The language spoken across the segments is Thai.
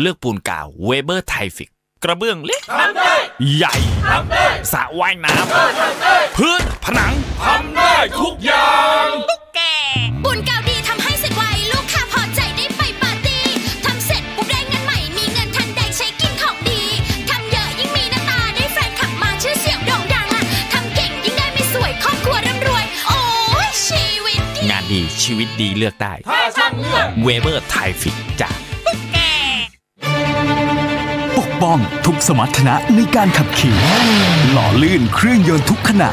เลือกปูนกาว weber tile fix กระเบื้องเล็กทำได้ใหญ่ทำได้สระว่ายน้ำพื้นผนังทำได้ทุกอย่างแกบุญเก่าดีทำให้เสร็จไวลูกค้าพอใจได้ไปปาร์ตี้ทำเสร็จปุ๊บได้เงินใหม่มีเงินทันใดใช้กินของดีทำเยอะยิ่งมีหน้าตาได้แฟนขับมาชื่อเสียงโด่งดังอะทำเก่งยิ่งได้ไม่สวยครอบครัวร่ำรวย โอ้ยชีวิตดีงานดีชีวิตดีเลือกได้ถ้าช่างเลือก weber tile fix จาก ป้องทุกสมรรถนะในการขับขี่ หล่อลื่นเครื่องยนต์ทุกขณะ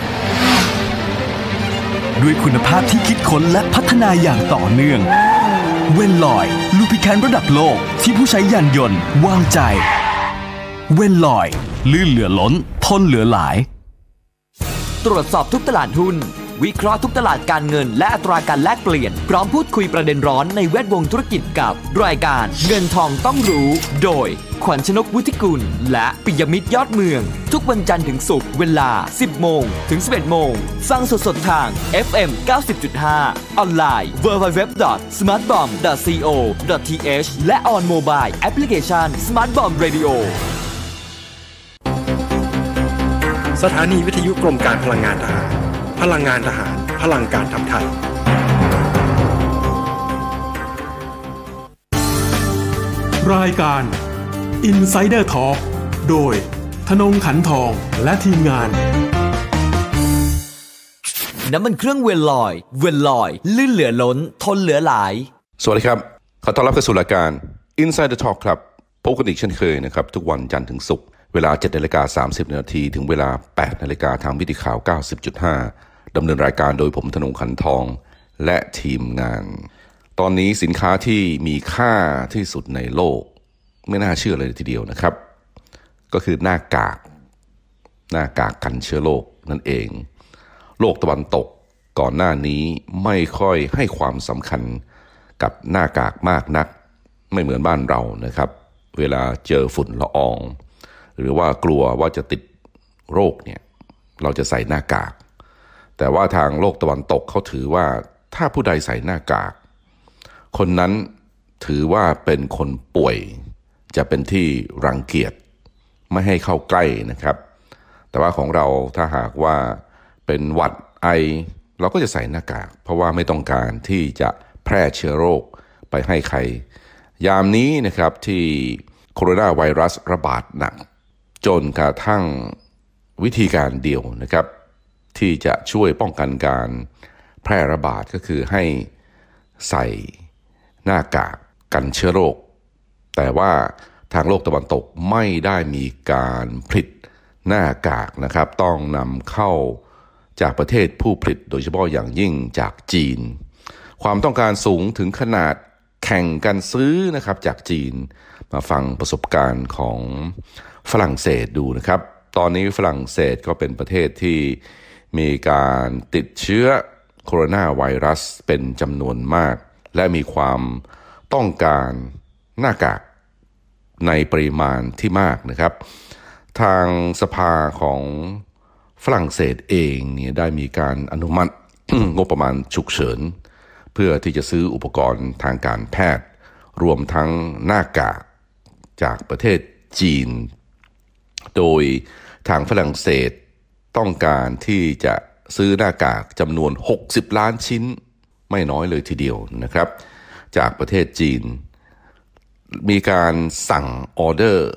ด้วยคุณภาพที่คิดค้นและพัฒนาอย่างต่อเนื่อง เวนลอย lubricant ระดับโลกที่ผู้ใช้ยานยนต์วางใจ เวนลอย ลื่นเหลือล้น ทนเหลือหลาย ตรวจสอบทุกตลาดหุ้น วิเคราะห์ทุกตลาดการเงิน และอัตราการแลกเปลี่ยน พร้อมพูดคุยประเด็นร้อนในแวดวงธุรกิจกับ รายการเงินทองต้องรู้ โดย ขวัญชนกวุฒิกุล และปิยมิตรยอดเมือง ทุกวันจันทร์ถึงศุกร์เวลา 10 โมง ถึง 11 โมง ฟังสดๆทาง FM 90.5 ออนไลน์ www.smartbomb.co.th และ on mobile application Smart Bomb Radio สถานีวิทยุกรมการพลังงานทหาร ลังงานทหาร พลังการทำไทย รายการ Insider Talk โดยธนงขันทองและทีมงาน น้ำมันเครื่องเวลลอย เวลลอย ลื่นเหลือล้น ทนเหลือหลาย สวัสดีครับ ขอต้อนรับเข้าสู่รายการ Insider Talk ครับ พบกันอีกเช่นเคยนะครับ ทุกวันจันทร์ถึงศุกร์เวลา7นาฬิกา30 นาที ถึงเวลา 8 นาฬิกาทางวิทยุข่าว 90.5 ดำเนินรายการโดยผมธนงขันทองและทีมงาน ตอนนี้สินค้าที่มีค่าที่สุดในโลก ไม่น่าเชื่อเลยทีเดียวนะครับ ก็คือหน้ากาก หน้ากากกันเชื้อโรคนั่นเอง โลกตะวันตกก่อนหน้านี้ไม่ค่อยให้ความสำคัญกับหน้ากากมากนัก ไม่เหมือนบ้านเรานะครับ เวลาเจอฝุ่นละออง หรือว่ากลัวว่าจะติดโรคเนี่ย เราจะใส่หน้ากาก แต่ว่าทางโลกตะวันตกเขาถือว่าถ้าผู้ใดใส่หน้ากาก คนนั้นถือว่าเป็นคนป่วย จะเป็นที่รังเกียจไม่ให้เข้าใกล้นะครับ แต่ว่าของเราถ้าหากว่าเป็นหวัดไอ เราก็จะใส่หน้ากาก เพราะว่าไม่ต้องการที่จะแพร่เชื้อโรคไปให้ใคร ยามนี้นะครับที่โคโรนาไวรัสระบาดหนัก จนกระทั่งวิธีการเดียวนะครับ ที่จะช่วยป้องกันการแพร่ระบาดก็คือให้ใส่หน้ากากกันเชื้อโรค แต่ว่าทางโลกตะวันตกไม่ได้มีการผลิตหน้ากากนะครับ ต้องนำเข้าจากประเทศผู้ผลิตโดยเฉพาะอย่างยิ่งจากจีน ความต้องการสูงถึงขนาดแข่งกันซื้อนะครับจากจีน มาฟังประสบการณ์ของฝรั่งเศสดูนะครับ ตอนนี้ฝรั่งเศสก็เป็นประเทศที่ มีการติดเชื้อโคโรนาไวรัสเป็นจำนวนมาก และมีความต้องการหน้ากากในปริมาณที่มากนะครับ ทางสภาของฝรั่งเศสเองเนี่ยได้มีการอนุมัติงบประมาณฉุกเฉิน เพื่อที่จะซื้ออุปกรณ์ทางการแพทย์ รวมทั้งหน้ากากจากประเทศจีน โดยทางฝรั่งเศส ต้องการที่จะซื้อหน้ากากจำนวน 60 ล้านชิ้น ไม่น้อยเลยทีเดียวนะครับ จากประเทศจีน มีการสั่งออเดอร์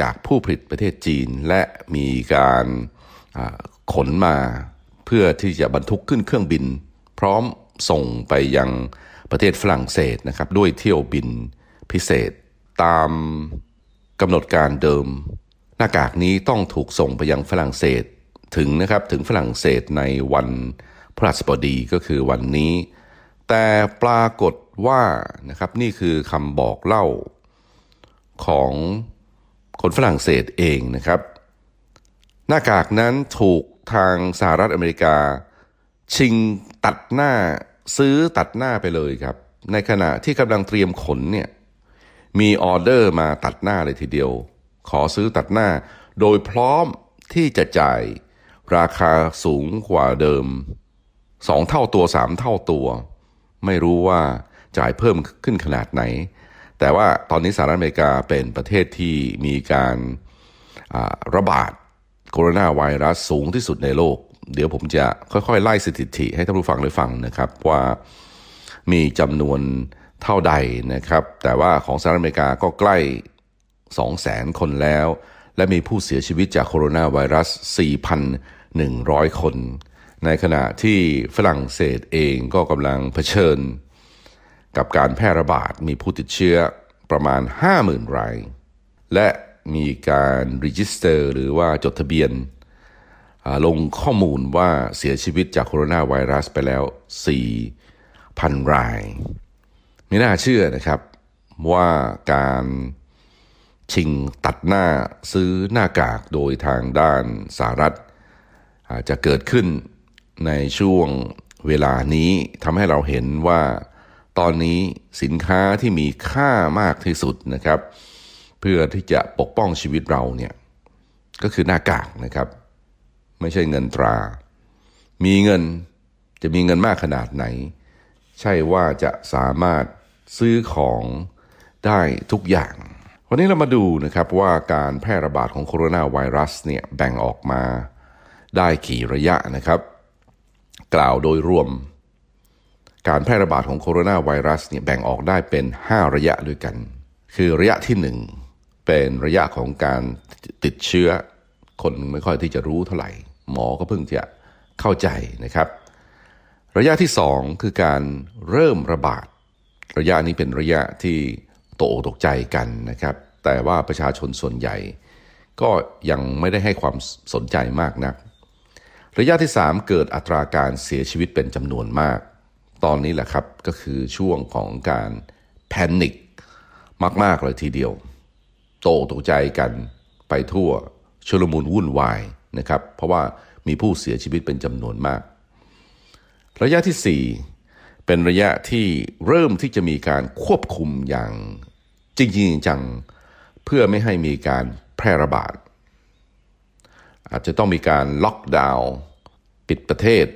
จากผู้ผลิตประเทศจีน และมีการขนมาเพื่อที่จะบรรทุกขึ้นเครื่องบิน พร้อมส่งไปยังประเทศฝรั่งเศสนะครับ ด้วยเที่ยวบินพิเศษตามกำหนดการเดิม หน้ากากนี้ต้องถูกส่งไปยังฝรั่งเศส ถึงนะครับถึงฝรั่งเศสในวันพฤหัสบดีก็คือวันนี้ แต่ปรากฏว่านะครับนี่คือคำบอกเล่าของคนฝรั่งเศสเองนะครับ หน้ากากนั้นถูกทางสหรัฐอเมริกา ชิงตัดหน้าซื้อตัดหน้าไปเลยครับ ในขณะที่กำลังเตรียมขนเนี่ยมีออเดอร์มาตัดหน้าเลยทีเดียว ขอซื้อตัดหน้า โดยพร้อมที่จะจ่าย ราคาสูงกว่าเดิมสองเท่าตัวสามเท่าตัว ไม่รู้ว่าจ่ายเพิ่มขึ้นขนาดไหน แต่ว่าตอนนี้สหรัฐอเมริกาเป็นประเทศที่มีการระบาดโคโรนาไวรัสสูงที่สุดในโลก เดี๋ยวผมจะค่อยๆ ไล่สถิติให้ท่านผู้ฟังได้ฟังนะครับ ว่ามีจำนวนเท่าใดนะครับ แต่ว่าของสหรัฐอเมริกาก็ใกล้ 2 0 0 0 0 0 คนแล้ว และมีผู้เสียชีวิตจากโคโรนาไวรัส 100 คน ในขณะที่ฝรั่งเศสเองก็กำลังเผชิญ กับการแพร่ระบาดมีผู้ติดเชื้อประมาณ 50,000 ราย และมีการ register หรือว่าจดทะเบียน ลงข้อมูลว่าเสียชีวิตจากโคโรนาไวรัสไปแล้ว 4,000 ราย ไม่น่าเชื่อนะครับว่าการชิงตัดหน้าซื้อหน้ากากโดยทางด้านสหรัฐ จะเกิดขึ้นในช่วงเวลานี้ทำให้เราเห็นว่าตอนนี้สินค้าที่มีค่ามากที่สุดนะครับ เพื่อที่จะปกป้องชีวิตเราเนี่ยก็คือหน้ากากนะครับ ไม่ใช่เงินตรา มีเงินจะมีเงินมากขนาดไหน ใช่ว่าจะสามารถซื้อของได้ทุกอย่าง วันนี้เรามาดูนะครับว่าการแพร่ระบาดของโคโรนาไวรัสเนี่ยแบ่งออกมา ได้กี่ระยะนะครับ กล่าวโดยรวม การแพร่ระบาดของโคโรนาไวรัสเนี่ยแบ่งออกได้เป็น 5 ระยะด้วยกัน คือระยะที่ 1 เป็นระยะของการติดเชื้อ คนไม่ค่อยที่จะรู้เท่าไหร่ หมอก็เพิ่งจะเข้าใจนะครับ ระยะที่ 2 คือการเริ่มระบาด ระยะนี้เป็นระยะที่ตกตกใจกันนะครับ แต่ว่าประชาชนส่วนใหญ่ก็ยังไม่ได้ให้ความสนใจมากนัก ระยะที่ 3 เกิดอัตราการเสียชีวิตเป็นจำนวนมาก ตอนนี้แหละครับก็คือช่วงของการแพนิคมาก ๆ เลยทีเดียว โตตกใจกันไปทั่วชุลมุนวุ่นวายนะครับเพราะว่ามีผู้เสียชีวิตเป็นจำนวนมาก ระยะที่ 4 เป็นระยะที่เริ่มที่จะมีการควบคุมอย่างจริงจัง เพื่อไม่ให้มีการแพร่ระบาด อาจจะต้องมีการล็อกดาวน์ปิดประเทศ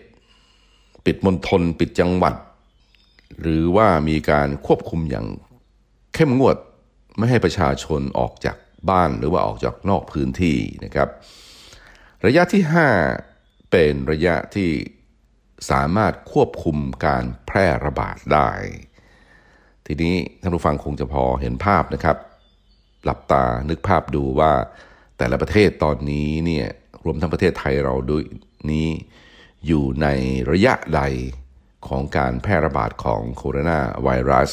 ปิดมณฑลปิดจังหวัด หรือว่ามีการควบคุมอย่างเข้มงวดไม่ให้ประชาชนออกจากบ้านหรือว่าออกจากนอกพื้นที่นะครับ ระยะที่ 5 เป็นระยะที่สามารถควบคุมการแพร่ระบาดได้ ทีนี้ท่านผู้ฟังคงจะพอเห็นภาพนะครับ หลับตานึกภาพดูว่าแต่ละประเทศตอนนี้เนี่ย รวมทั้งประเทศไทยเราด้วยนี้อยู่ในระยะใดของการแพร่ระบาดของโคโรนาไวรัส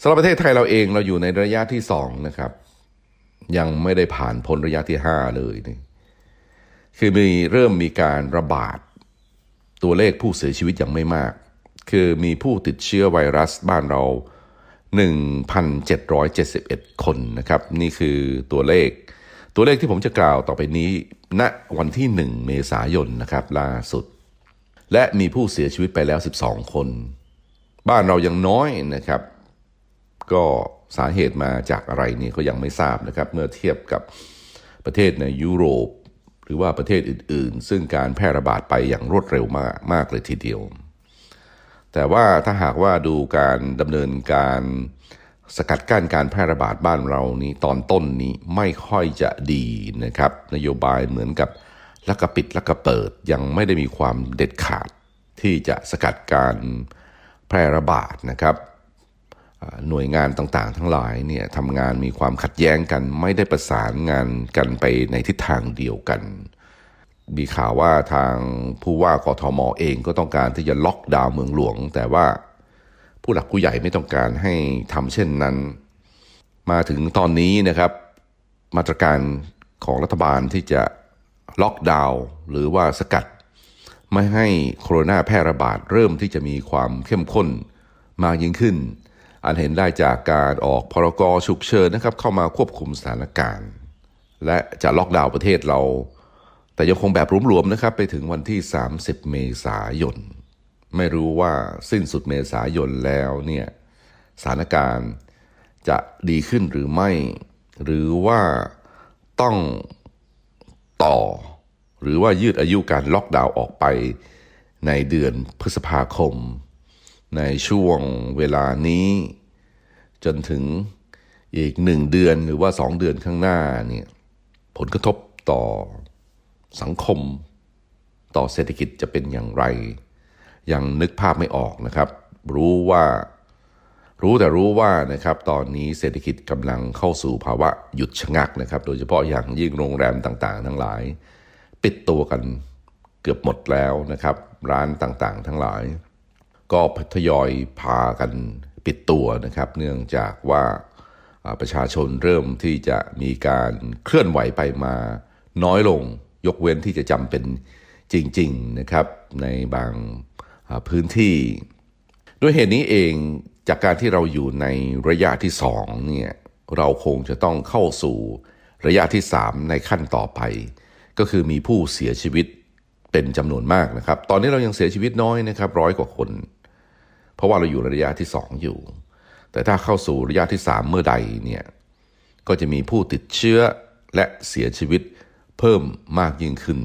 สำหรับประเทศไทยเราเองเราอยู่ในระยะที่สองนะครับ ยังไม่ได้ผ่านพ้นระยะที่ห้าเลยนี่คือมีเริ่มมีการระบาดตัวเลขผู้เสียชีวิตยังไม่มาก คือมีผู้ติดเชื้อไวรัสบ้านเรา 1,771 คนนะครับ นี่คือตัวเลข ตัวเลขที่ผมจะกล่าวต่อไปนี้ณนะวันที่ 1 เมษายนนะครับล่าสุด และมีผู้เสียชีวิตไปแล้ว 12 คน บ้านเรายังน้อยนะครับ ก็สาเหตุมาจากอะไรนี่ก็ยังไม่ทราบนะครับ เมื่อเทียบกับประเทศในยุโรป หรือว่าประเทศอื่น ๆ ซึ่งการแพร่ระบาดไปอย่างรวดเร็วมากมากเลยทีเดียว แต่ว่าถ้าหากว่าดูการดำเนินการ สกัดกั้นการแพร่ระบาดบ้านเรานี้ตอนต้นนี้ไม่ค่อยจะดีนะครับ นโยบายเหมือนกับลักกะปิดลักกะเปิดยังไม่ได้มีความเด็ดขาดที่จะสกัดการแพร่ระบาดนะครับหน่วยงานต่างๆ ทั้งหลายเนี่ยทำงานมีความขัดแย้งกัน ไม่ได้ประสานงานกันไปในทิศทางเดียวกัน มีข่าวว่าทางผู้ว่ากทมเองก็ต้องการที่จะล็อกดาวน์เมืองหลวง แต่ว่า ผู้หลักผู้ใหญ่ไม่ต้องการให้ทำเช่นนั้น มาถึงตอนนี้นะครับ มาตรการของรัฐบาลที่จะล็อกดาวน์หรือว่าสกัด ไม่ให้โคโรนาแพร่ระบาดเริ่มที่จะมีความเข้มข้นมากยิ่งขึ้น อันเห็นได้จากการออกพรกฉุกเฉินนะครับ เข้ามาควบคุมสถานการณ์ และจะล็อกดาวน์ประเทศเรา แต่ยังคงแบบรวมๆนะครับ ไปถึงวันที่ 30 เมษายน ไม่รู้ว่าสิ้นสุดเมษายนแล้วเนี่ยสถานการณ์จะดีขึ้นหรือไม่ หรือว่าต้องต่อ หรือว่ายืดอายุการล็อกดาวน์ออกไปในเดือนพฤษภาคม ในช่วงเวลานี้ จนถึงอีกหนึ่งเดือนหรือว่าสองเดือนข้างหน้าเนี่ยผลกระทบต่อสังคม ต่อเศรษฐกิจจะเป็นอย่างไร ยังนึกภาพไม่ออกนะครับ รู้ว่ารู้แต่รู้ว่านะครับตอนนี้เศรษฐกิจกำลังเข้าสู่ภาวะหยุดชะงักนะครับ โดยเฉพาะอย่างยิ่งโรงแรมต่างๆ ทั้งหลาย ปิดตัวกันเกือบหมดแล้วนะครับ ร้านต่างๆ ทั้งหลาย ก็ทยอยพากันปิดตัวนะครับ เนื่องจากว่าประชาชนเริ่มที่จะมีการเคลื่อนไหวไปมาน้อยลง ยกเว้นที่จะจำเป็นจริง ๆนะครับ ในบาง พื้นที่ ด้วยเหตุนี้เองจากการที่เราอยู่ในระยะที่สองเนี่ยเราคงจะต้องเข้าสู่ระยะที่สามในขั้นต่อไป ก็คือมีผู้เสียชีวิตเป็นจำนวนมากนะครับ ตอนนี้เรายังเสียชีวิตน้อยนะครับร้อยกว่าคน เพราะว่าเราอยู่ในระยะที่สองอยู่ แต่ถ้าเข้าสู่ระยะที่สามเมื่อใดเนี่ยก็จะมีผู้ติดเชื้อและเสียชีวิตเพิ่มมากยิ่งขึ้น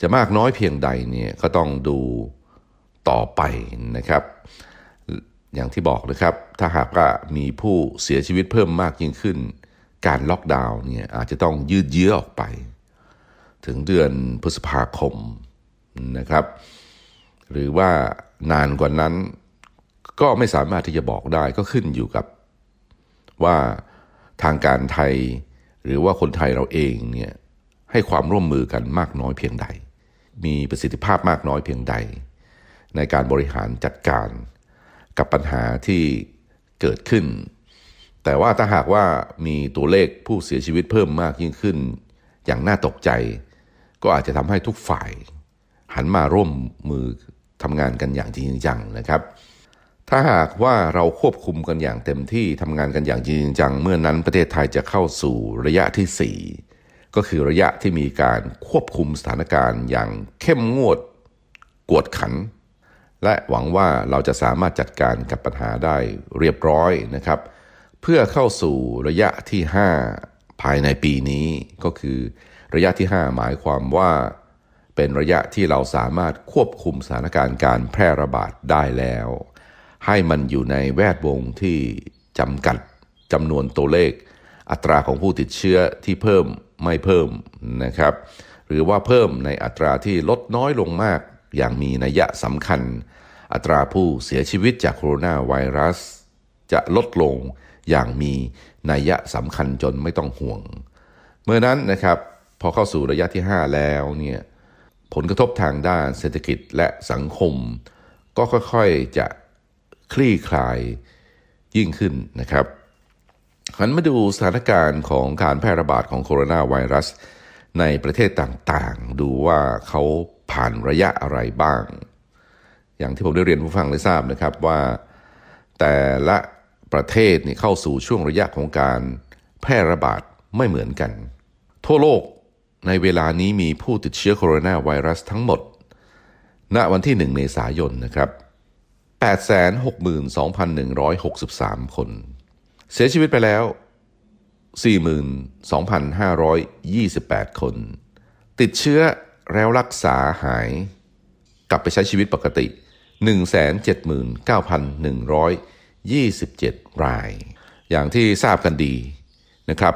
จะมากน้อยเพียงใดเนี่ยก็ต้องดู ต่อไปนะครับ อย่างที่บอกนะครับ ถ้าหากว่ามีผู้เสียชีวิตเพิ่มมากยิ่งขึ้น การล็อกดาวน์เนี่ยอาจจะต้องยืดเยื้อออกไป ถึงเดือนพฤษภาคมนะครับ หรือว่านานกว่านั้นก็ไม่สามารถที่จะบอกได้ก็ขึ้นอยู่กับว่าทางการไทยหรือว่าคนไทยเราเองเนี่ยให้ความร่วมมือกันมากน้อยเพียงใด มีประสิทธิภาพมากน้อยเพียงใด ในการบริหารจัดการกับปัญหาที่เกิดขึ้น แต่ว่าถ้าหากว่ามีตัวเลขผู้เสียชีวิตเพิ่มมากยิ่งขึ้น อย่างน่าตกใจ ก็อาจจะทำให้ทุกฝ่าย หันมาร่วมมือทำงานกันอย่างจริงจังนะครับ ถ้าหากว่าเราควบคุมกันอย่างเต็มที่ทำงานกันอย่างจริงจัง เมื่อนั้นประเทศไทยจะเข้าสู่ระยะที่ 4 ก็คือระยะที่มีการควบคุมสถานการณ์อย่างเข้มงวด กวดขัน และหวังว่าเราจะสามารถจัดการกับปัญหาได้เรียบร้อยนะครับ เพื่อเข้าสู่ระยะที่ 5 ภายในปีนี้ก็คือ ระยะที่ 5 หมายความว่า เป็นระยะที่เราสามารถควบคุมสถานการณ์การแพร่ระบาดได้แล้ว ให้มันอยู่ในแวดวงที่จำกัดจำนวนตัวเลข อัตราของผู้ติดเชื้อที่เพิ่มไม่เพิ่มนะครับ หรือว่าเพิ่มในอัตราที่ลดน้อยลงมาก อย่างมีนัยสำคัญ อัตราผู้เสียชีวิตจากโคโรนาไวรัส จะลดลงอย่างมีนัยสำคัญจนไม่ต้องห่วง เมื่อนั้นนะครับพอเข้าสู่ระยะที่ 5 แล้วเนี่ยผลกระทบทางด้านเศรษฐกิจและสังคม ก็ค่อยๆจะคลี่คลายยิ่งขึ้นนะครับหันมาดูสถานการณ์ของการแพร่ระบาดของโคโรนาไวรัส ในประเทศต่างๆ ดูว่าเขา ผ่านระยะอะไรบ้าง อย่างที่ผมได้เรียนผู้ฟังได้ทราบนะครับว่า แต่ละประเทศนี่เข้าสู่ช่วงระยะของการแพร่ระบาดไม่เหมือนกัน ทั่วโลกในเวลานี้มีผู้ติดเชื้อโคโรนาไวรัสทั้งหมด ณวันที่ 1 เมษายนนะครับ 862,163 คน เสียชีวิตไปแล้ว 42,528 คน ติดเชื้อ แล้วรักษาหาย กลับไปใช้ชีวิตปกติ 179,127 ราย อย่างที่ทราบกันดีนะครับ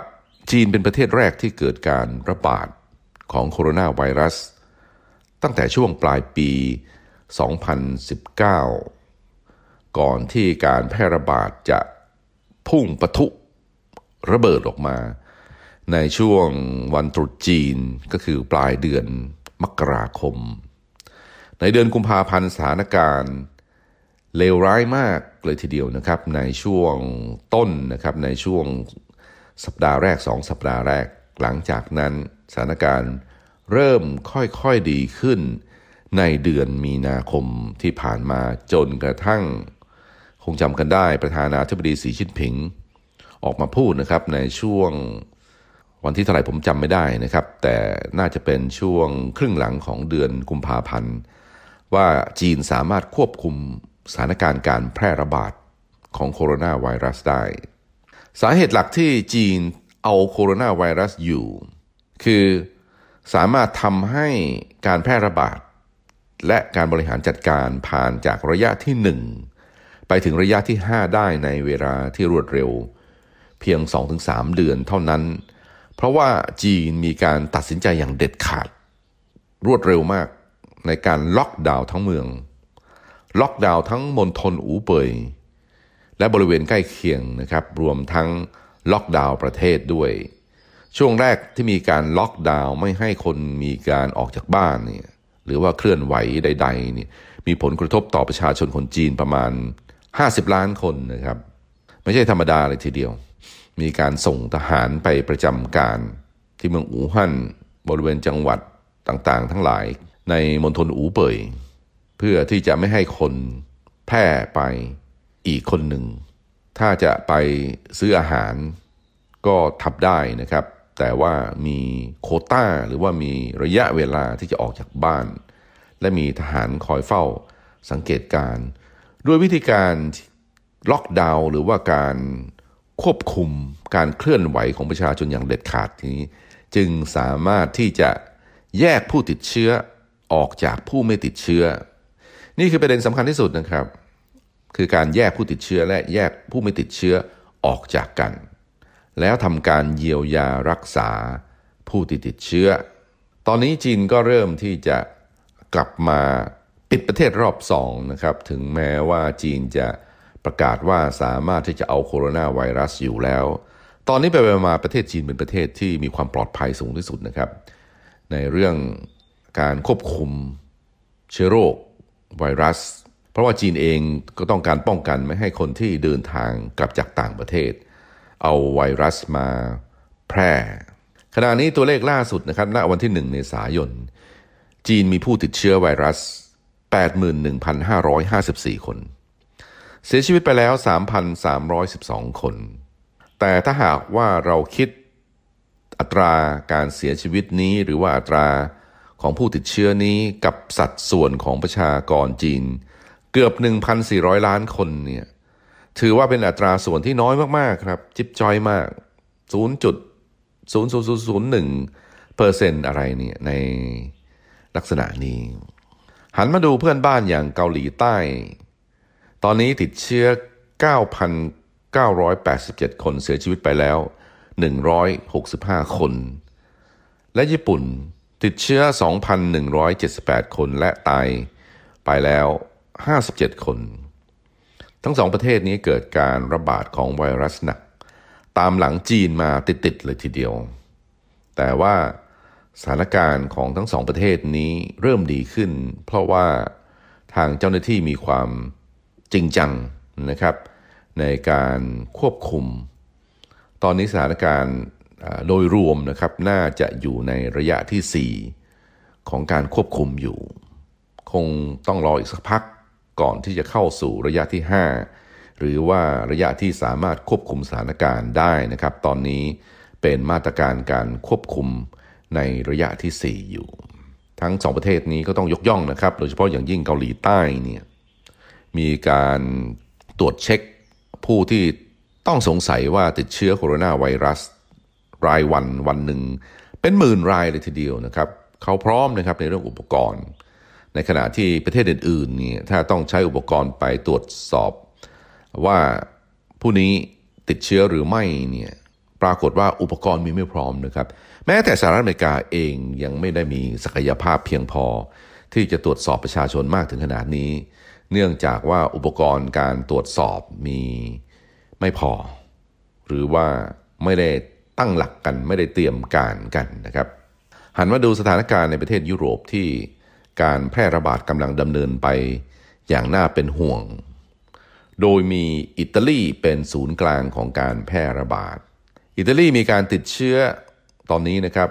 จีนเป็นประเทศแรกที่เกิดการระบาดของโคโรนาไวรัส ตั้งแต่ช่วงปลายปี 2019 ก่อนที่การแพร่ระบาดจะพุ่งปะทุระเบิดออกมา ในช่วงวันตรุษจีนก็คือปลายเดือน มกราคม ในเดือนกุมภาพันธ์สถานการณ์เลวร้ายมากเลยทีเดียวนะครับ ในช่วงต้นนะครับในช่วงสัปดาห์แรกสองสัปดาห์แรก หลังจากนั้นสถานการณ์เริ่มค่อยๆดีขึ้นในเดือนมีนาคมที่ผ่านมาจนกระทั่ง คงจำกันได้ประธานาธิบดีสีชิ้นผิง ออกมาพูดนะครับในช่วง วันที่เท่าไหร่ผมจำไม่ได้นะครับ แต่น่าจะเป็นช่วงครึ่งหลังของเดือนกุมภาพันธ์ ว่าจีนสามารถควบคุมสถานการณ์การแพร่ระบาดของโคโรนาไวรัสได้ สาเหตุหลักที่จีนเอาโคโรนาไวรัสอยู่ คือสามารถทำให้การแพร่ระบาด และการบริหารจัดการผ่านจากระยะที่ 1 ไปถึงระยะที่ 5 ได้ในเวลาที่รวดเร็ว เพียง 2-3 เดือนเท่านั้น เพราะว่าจีนมีการตัดสินใจอย่างเด็ดขาด รวดเร็วมากในการล็อกดาวน์ทั้งเมือง ล็อกดาวน์ทั้งมณฑลอูเปยและบริเวณใกล้เคียงนะครับ รวมทั้งล็อกดาวน์ประเทศด้วย ช่วงแรกที่มีการล็อกดาวน์ไม่ให้คนมีการออกจากบ้านเนี่ยหรือว่าเคลื่อนไหวใดๆเนี่ยมีผลกระทบต่อประชาชนคนจีนประมาณ 50 ล้านคนนะครับ ไม่ใช่ธรรมดาเลยทีเดียว มีการส่งทหารไปประจำการ ที่เมืองอู่ฮั่นบริเวณจังหวัดต่างๆ ทั้งหลายในมณฑลอู่เป่ยเพื่อที่จะไม่ให้คนแพร่ไปอีกคนหนึ่ง ถ้าจะไปซื้ออาหารก็ทับได้นะครับ แต่ว่ามีโคต้าหรือว่ามีระยะเวลาที่จะออกจากบ้าน และมีทหารคอยเฝ้าสังเกตการ ด้วยวิธีการล็อกดาวน์หรือว่าการ ควบคุมการเคลื่อนไหวของประชาชนอย่างเด็ดขาดนี้ จึงสามารถที่จะแยกผู้ติดเชื้อออกจากผู้ไม่ติดเชื้อ นี่คือประเด็นสำคัญที่สุดนะครับ คือการแยกผู้ติดเชื้อและแยกผู้ไม่ติดเชื้อออกจากกัน แล้วทำการเยียวยารักษาผู้ที่ติดเชื้อ ตอนนี้จีนก็เริ่มที่จะกลับมาปิดประเทศรอบสองนะครับ ถึงแม้ว่าจีนจะ ประกาศว่าสามารถที่จะเอาโคโรนาไวรัสอยู่แล้ว ตอนนี้ไปมาประเทศจีนเป็นประเทศที่มีความปลอดภัยสูงที่สุดนะครับ ในเรื่องการควบคุมเชื้อโรคไวรัส เพราะว่าจีนเองก็ต้องการป้องกันไม่ให้คนที่เดินทางกลับจากต่างประเทศ เอาไวรัสมาแพร่ ขณะนี้ตัวเลขล่าสุดนะครับณวันที่ 1 เมษายน จีนมีผู้ติดเชื้อไวรัส 81,554 คน เสียชีวิตไปแล้ว 3,312 คน แต่ถ้าหากว่าเราคิดอัตราการเสียชีวิตนี้หรือว่าอัตราของผู้ติดเชื้อนี้กับสัดส่วนของประชากรจีน เกือบ 1,400 ล้านคนเนี่ยถือว่าเป็นอัตราส่วนที่น้อยมากๆครับ จิบจอยมาก0.00001เปอร์เซ็นต์อะไรเนี่ยในลักษณะนี้ หันมาดูเพื่อนบ้านอย่างเกาหลีใต้ ตอนนี้ติดเชื้อ 9,987 คนเสียชีวิตไปแล้ว 165 คน และญี่ปุ่นติดเชื้อ 2,178 คนและตายไปแล้ว 57 คน ทั้งสองประเทศนี้เกิดการระบาดของไวรัสหนัก ตามหลังจีนมาติดๆเลยทีเดียว แต่ว่าสถานการณ์ของทั้งสองประเทศนี้เริ่มดีขึ้น เพราะว่าทางเจ้าหน้าที่มีความ จริงจังนะครับในการควบคุม ตอนนี้สถานการณ์โดยรวมนะครับน่าจะอยู่ในระยะที่ 4 ของการควบคุมอยู่ คงต้องรออีกสักพักก่อนที่จะเข้าสู่ระยะที่ 5 หรือว่าระยะที่สามารถควบคุมสถานการณ์ได้นะครับ ตอนนี้เป็นมาตรการการควบคุมในระยะที่ 4 อยู่ ทั้งสองประเทศนี้ก็ต้องยกย่องนะครับ โดยเฉพาะอย่างยิ่งเกาหลีใต้เนี่ย มีการตรวจเช็คผู้ที่ต้องสงสัยว่าติดเชื้อโคโรนาไวรัส รายวันวันหนึ่ง เป็นหมื่นรายเลยทีเดียวนะครับเขาพร้อมนะครับในเรื่องอุปกรณ์ ในขณะที่ประเทศอื่นๆนี่ถ้าต้องใช้อุปกรณ์ไปตรวจสอบ ว่าผู้นี้ติดเชื้อหรือไม่เนี่ยปรากฏว่าอุปกรณ์มีไม่พร้อมนะครับ แม้แต่สหรัฐอเมริกาเองยังไม่ได้มีศักยภาพเพียงพอ ที่จะตรวจสอบประชาชนมากถึงขนาดนี้ เนื่องจากว่าอุปกรณ์การตรวจสอบมีไม่พอ หรือว่าไม่ได้ตั้งหลักกันไม่ได้เตรียมการกันนะครับ หันมาดูสถานการณ์ในประเทศยุโรปที่การแพร่ระบาดกำลังดำเนินไปอย่างน่าเป็นห่วง โดยมีอิตาลีเป็นศูนย์กลางของการแพร่ระบาด อิตาลีมีการติดเชื้อตอนนี้นะครับ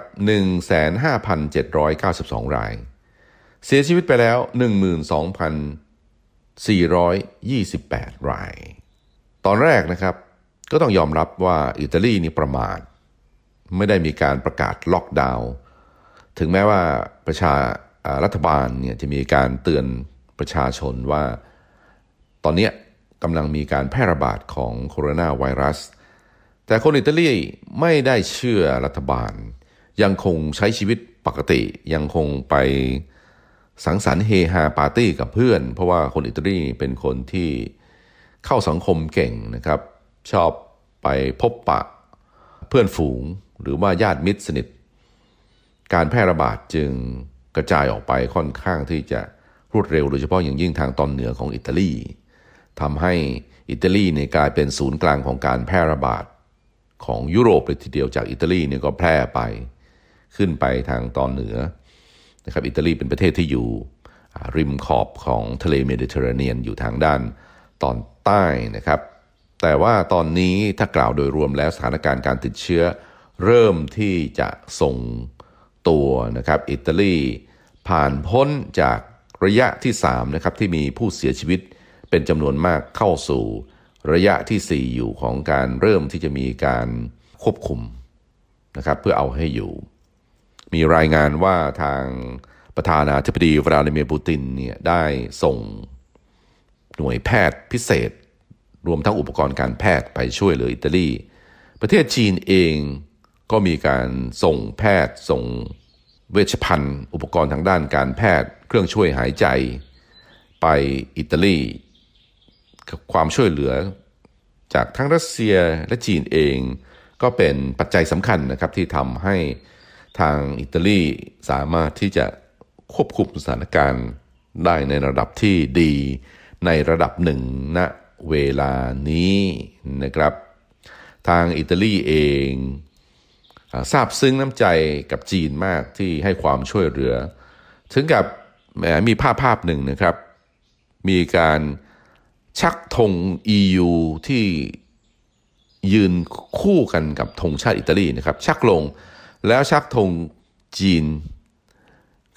15,792 ราย เสียชีวิตไปแล้ว 12,000 428 ราย ตอนแรกนะครับ ก็ต้องยอมรับว่าอิตาลีนี่ประมาทไม่ได้มีการประกาศล็อกดาวน์ถึงแม้ว่าประชารัฐบาลเนี่ยจะมีการเตือนประชาชนว่า ตอนนี้กำลังมีการแพร่ระบาดของโคโรนาไวรัส แต่คนอิตาลีไม่ได้เชื่อรัฐบาล ยังคงใช้ชีวิตปกติ ยังคงไป สังสรรค์เฮฮาปาร์ตี้กับเพื่อน เพราะว่าคนอิตาลีเป็นคนที่เข้าสังคมเก่งนะครับ ชอบไปพบปะเพื่อนฝูงหรือว่าญาติมิตรสนิท การแพร่ระบาดจึงกระจายออกไปค่อนข้างที่จะรวดเร็วโดยเฉพาะอย่างยิ่งทางตอนเหนือของอิตาลีทำให้อิตาลีเนี่ยกลายเป็นศูนย์กลางของการแพร่ระบาดของยุโรปเลยทีเดียวจากอิตาลีเนี่ยก็แพร่ไป ขึ้นไปทางตอนเหนือ นะครับอิตาลีเป็นประเทศที่อยู่ริมขอบของทะเลเมดิเตอร์เรเนียนอยู่ทางด้านตอนใต้นะครับ แต่ว่าตอนนี้ถ้ากล่าวโดยรวมแล้วสถานการณ์การติดเชื้อ เริ่มที่จะส่งตัวนะครับอิตาลีผ่านพ้นจากระยะที่3นะครับที่มีผู้เสียชีวิตเป็นจำนวนมากเข้าสู่ ระยะที่ 4 อยู่ของการเริ่มที่จะมีการควบคุมนะครับเพื่อเอาให้อยู่ มีรายงานว่าทางประธานาธิบดีวลาดิเมียร์ปูตินเนี่ยได้ส่งหน่วยแพทย์พิเศษ รวมทั้งอุปกรณ์การแพทย์ไปช่วยเหลืออิตาลี ประเทศจีนเองก็มีการส่งแพทย์ส่งเวชภัณฑ์ อุปกรณ์ทางด้านการแพทย์ เครื่องช่วยหายใจ ไปอิตาลีความช่วยเหลือจากทั้งรัสเซียและจีนเอง ก็เป็นปัจจัยสำคัญนะครับที่ทำให้ ทางอิตาลีสามารถที่จะควบคุมสถานการณ์ได้ในระดับที่ดีในระดับหนึ่งณนะเวลานี้นะครับ ทางอิตาลีเองทราบซึ้งน้ำใจกับจีนมากที่ให้ความช่วยเหลือ ถึงกับมีภาพภาพหนึ่งนะครับ มีการชักธง EU ที่ยืนคู่กันกับธงชาติอิตาลีนะครับ ชักลง แล้วชักธงจีน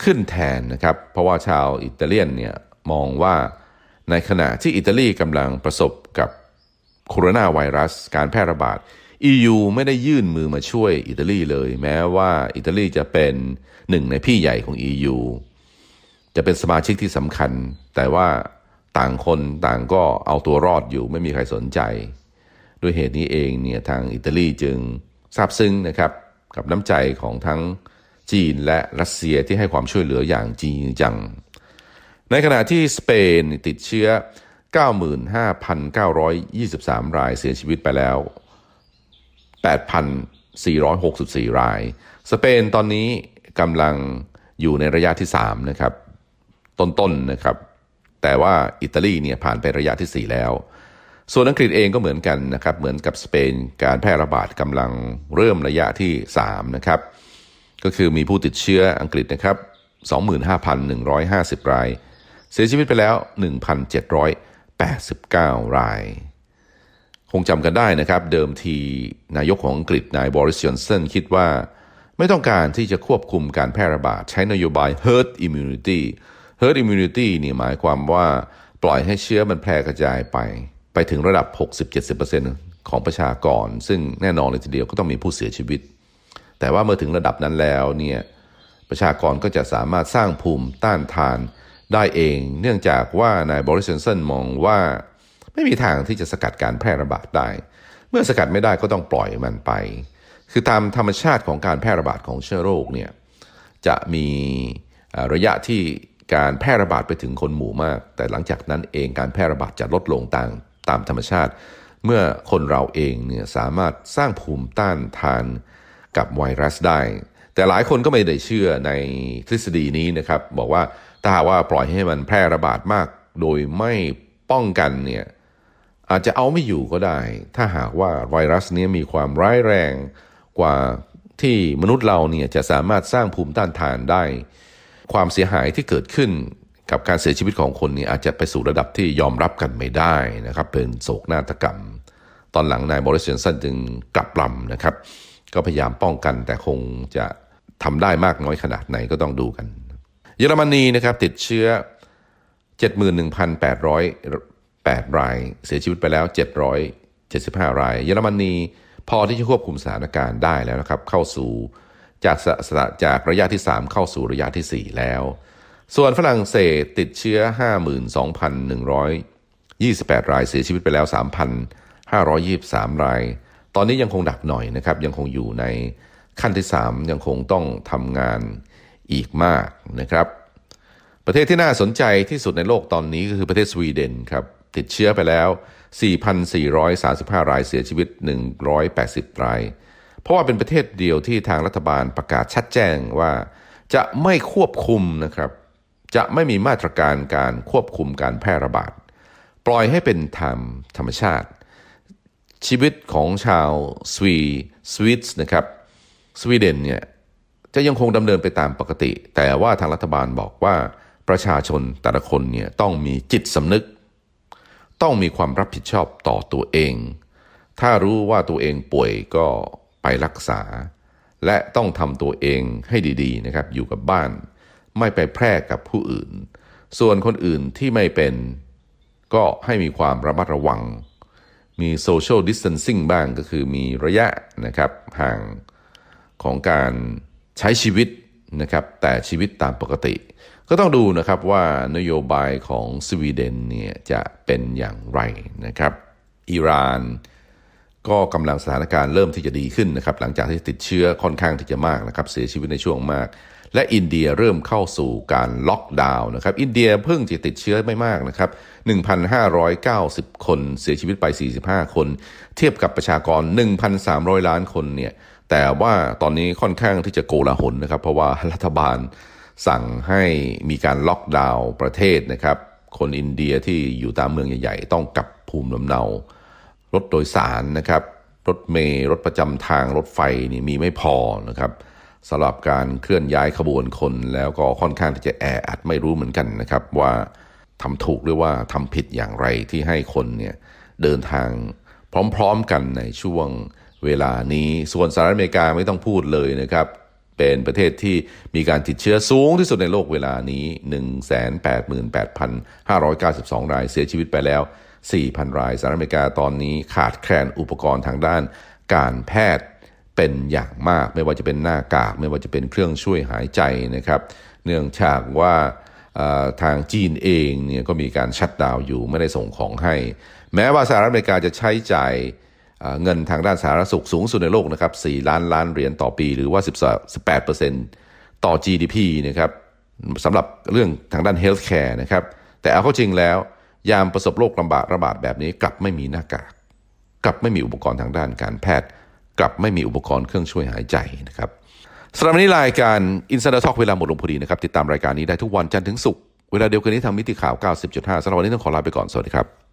ขึ้นแทนนะครับ เพราะว่าชาวอิตาเลียนเนี่ยมองว่าในขณะที่อิตาลีกำลังประสบกับโคโรนาไวรัส การแพร่ระบาด EU ไม่ได้ยื่นมือมาช่วยอิตาลีเลย แม้ว่าอิตาลีจะเป็นหนึ่งในพี่ใหญ่ของ EU จะเป็นสมาชิกที่สำคัญ แต่ว่าต่างคนต่างก็เอาตัวรอดอยู่ไม่มีใครสนใจ ด้วยเหตุนี้เองเนี่ยทางอิตาลีจึงซาบซึ้งนะครับ กับน้ำใจของทั้งจีนและรัสเซียที่ให้ความช่วยเหลืออย่างจริงจัง ในขณะที่สเปนติดเชื้อ 95,923 รายเสียชีวิตไปแล้ว 8,464 ราย สเปนตอนนี้กำลังอยู่ในระยะที่ 3 นะครับ ต้นๆนนะครับ แต่ว่าอิตาลีเนี่ยผ่านไประยะที่ 4 แล้ว ส่วนอังกฤษเองก็เหมือนกันนะครับ เหมือนกับสเปนการแพร่ระบาดกำลังเริ่มระยะที่ 3 นะครับ ก็คือมีผู้ติดเชื้ออังกฤษนะครับ 25,150 ราย เสียชีวิตไปแล้ว 1,789 ราย คงจำกันได้นะครับ เดิมทีนายกของอังกฤษนายบริสจอนสันคิดว่า ไม่ต้องการที่จะควบคุมการแพร่ระบาดใช้นโยบาย herd immunity herd immunity นี่หมายความว่าปล่อยให้เชื้อมันแพร่กระจายไป ไปถึงระดับ 60-70%ของประชากร ซึ่งแน่นอนเลยทีเดียวก็ต้องมีผู้เสียชีวิต แต่ว่าเมื่อถึงระดับนั้นแล้วเนี่ยประชากรก็จะสามารถสร้างภูมิต้านทานได้เอง เนื่องจากว่านายบริสเซนมองว่าไม่มีทางที่จะสกัดการแพร่ระบาดได้ เมื่อสกัดไม่ได้ก็ต้องปล่อยมันไป คือตามธรรมชาติของการแพร่ระบาดของเชื้อโรคเนี่ยจะมีระยะที่การแพร่ระบาดไปถึงคนหมู่มาก แต่หลังจากนั้นเองการแพร่ระบาดจะลดลงตาม ตามธรรมชาติ เมื่อคนเราเองเนี่ยสามารถสร้างภูมิต้านทานกับไวรัสได้ แต่หลายคนก็ไม่ได้เชื่อในทฤษฎีนี้นะครับ บอกว่าถ้าหากว่าปล่อยให้มันแพร่ระบาดมาก โดยไม่ป้องกันเนี่ยอาจจะเอาไม่อยู่ก็ได้ ถ้าหากว่าไวรัสนี้มีความร้ายแรงกว่าที่มนุษย์เราเนี่ยจะสามารถสร้างภูมิต้านทานได้ ความเสียหายที่เกิดขึ้น กับการเสียชีวิตของคนนี่อาจจะไปสู่ระดับที่ยอมรับกันไม่ได้นะครับ เป็นโศกนาฏกรรม ตอนหลังนายบริสเซนสันจึงกลับลำนะครับ ก็พยายามป้องกันแต่คงจะทำได้มากน้อยขนาดไหนก็ต้องดูกัน เยอรมนีนะครับติดเชื้อ 71,808 ราย เสียชีวิตไปแล้ว 775 ราย เยอรมนีพอที่จะควบคุมสถานการณ์ได้แล้วนะครับ เข้าสู่จากจากระยะที่ 3 เข้าสู่ระยะที่ 4 แล้ว ส่วนฝรั่งเศสติดเชื้อ 52,128 รายเสียชีวิตไปแล้ว 3,523 ราย ตอนนี้ยังคงดักหน่อยนะครับ ยังคงอยู่ในขั้นที่ 3 ยังคงต้องทำงานอีกมากนะครับ ประเทศที่น่าสนใจที่สุดในโลกตอนนี้ก็คือประเทศสวีเดนครับ ติดเชื้อไปแล้ว 4,435 รายเสียชีวิต 180 ราย เพราะว่าเป็นประเทศเดียวที่ทางรัฐบาลประกาศชัดแจ้งว่าจะไม่ควบคุมนะครับ จะไม่มีมาตรการการควบคุมการแพร่ระบาด ปล่อยให้เป็นธรรมธรรมชาติ ชีวิตของชาวสวีสวิตนะครับสวีเดนเนี่ยจะยังคงดำเนินไปตามปกติ แต่ว่าทางรัฐบาลบอกว่าประชาชนแต่ละคนเนี่ยต้องมีจิตสำนึก ต้องมีความรับผิดชอบต่อตัวเอง ถ้ารู้ว่าตัวเองป่วยก็ไปรักษา และต้องทำตัวเองให้ดีๆนะครับอยู่กับบ้าน ไม่ไปแพร่กับผู้อื่น ส่วนคนอื่นที่ไม่เป็น ก็ให้มีความระมัดระวัง มีโซเชียลดิส a ทนซิ่งบ้างก็คือมีระยะนะครับห่างของการใช้ชีวิตนะครับแต่ชีวิตตามปกติ ก็ต้องดูนะครับว่านโยบายของสวีเดนเนี่ยจะเป็นอย่างไรนะครับ อิหร่านก็กำลังสถานการณ์เริ่มที่จะดีขึ้นนะครับหลังจากที่ติดเชื้อค่อนข้างที่จะมากนะครับเสียชีวิตในช่วงมาก และอินเดียเริ่มเข้าสู่การล็อกดาวน์นะครับ อินเดียเพิ่งจะติดเชื้อไม่มากนะครับ 1,590 คนเสียชีวิตไป 45 คน เทียบกับประชากร 1,300 ล้านคนเนี่ย แต่ว่าตอนนี้ค่อนข้างที่จะโกลาหลนะครับ เพราะว่ารัฐบาลสั่งให้มีการล็อกดาวน์ประเทศนะครับ คนอินเดียที่อยู่ตามเมืองใหญ่ ๆ ต้องกลับภูมิลำเนารถโดยสารนะครับ รถเมล์รถประจำทางรถไฟนี่มีไม่พอนะครับ สำหรับการเคลื่อนย้ายขบวนคนแล้วก็ค่อนข้างที่จะแออัดไม่รู้เหมือนกันนะครับ ว่าทำถูกหรือว่าทำผิดอย่างไรที่ให้คนเนี่ยเดินทางพร้อมๆกันในช่วงเวลานี้ ส่วนสหรัฐอเมริกาไม่ต้องพูดเลยนะครับ เป็นประเทศที่มีการติดเชื้อสูงที่สุดในโลกเวลานี้ 188,592 รายเสียชีวิตไปแล้ว 4,000 รายสหรัฐอเมริกาตอนนี้ขาดแคลนอุปกรณ์ทางด้านการแพทย์ เป็นอย่างมาก ไม่ว่าจะเป็นหน้ากาก ไม่ว่าจะเป็นเครื่องช่วยหายใจนะครับ เนื่องจากว่าทางจีนเองเนี่ยก็มีการชัดดาวอยู่ไม่ได้ส่งของให้ แม้ว่าสหรัฐอเมริกาจะใช้จ่ายเงินทางด้านสาธารณสุขสูงสุดในโลกนะครับ 4 ล้านล้านเหรียญต่อปี หรือว่า 18 ต่อ GDP นะครับสำหรับเรื่องทางด้าน healthcare นะครับ แต่เอาเข้าจริงแล้ว ยามประสบโรคลำบากระบาดแบบนี้กลับไม่มีหน้ากาก กลับไม่มีอุปกรณ์ทางด้านการแพทย์ กลับไม่มีอุปกรณ์เครื่องช่วยหายใจนะครับสำหรับวันนี้รายการ Insider Talk เวลาหมดลงพอดีนะครับ ติดตามรายการนี้ได้ทุกวันจันทร์ถึงศุกร์เวลาเดียวกันนี้ทางมิติข่าว 90.5สำหรับวันนี้ต้องขอลาไปก่อน สวัสดีครับ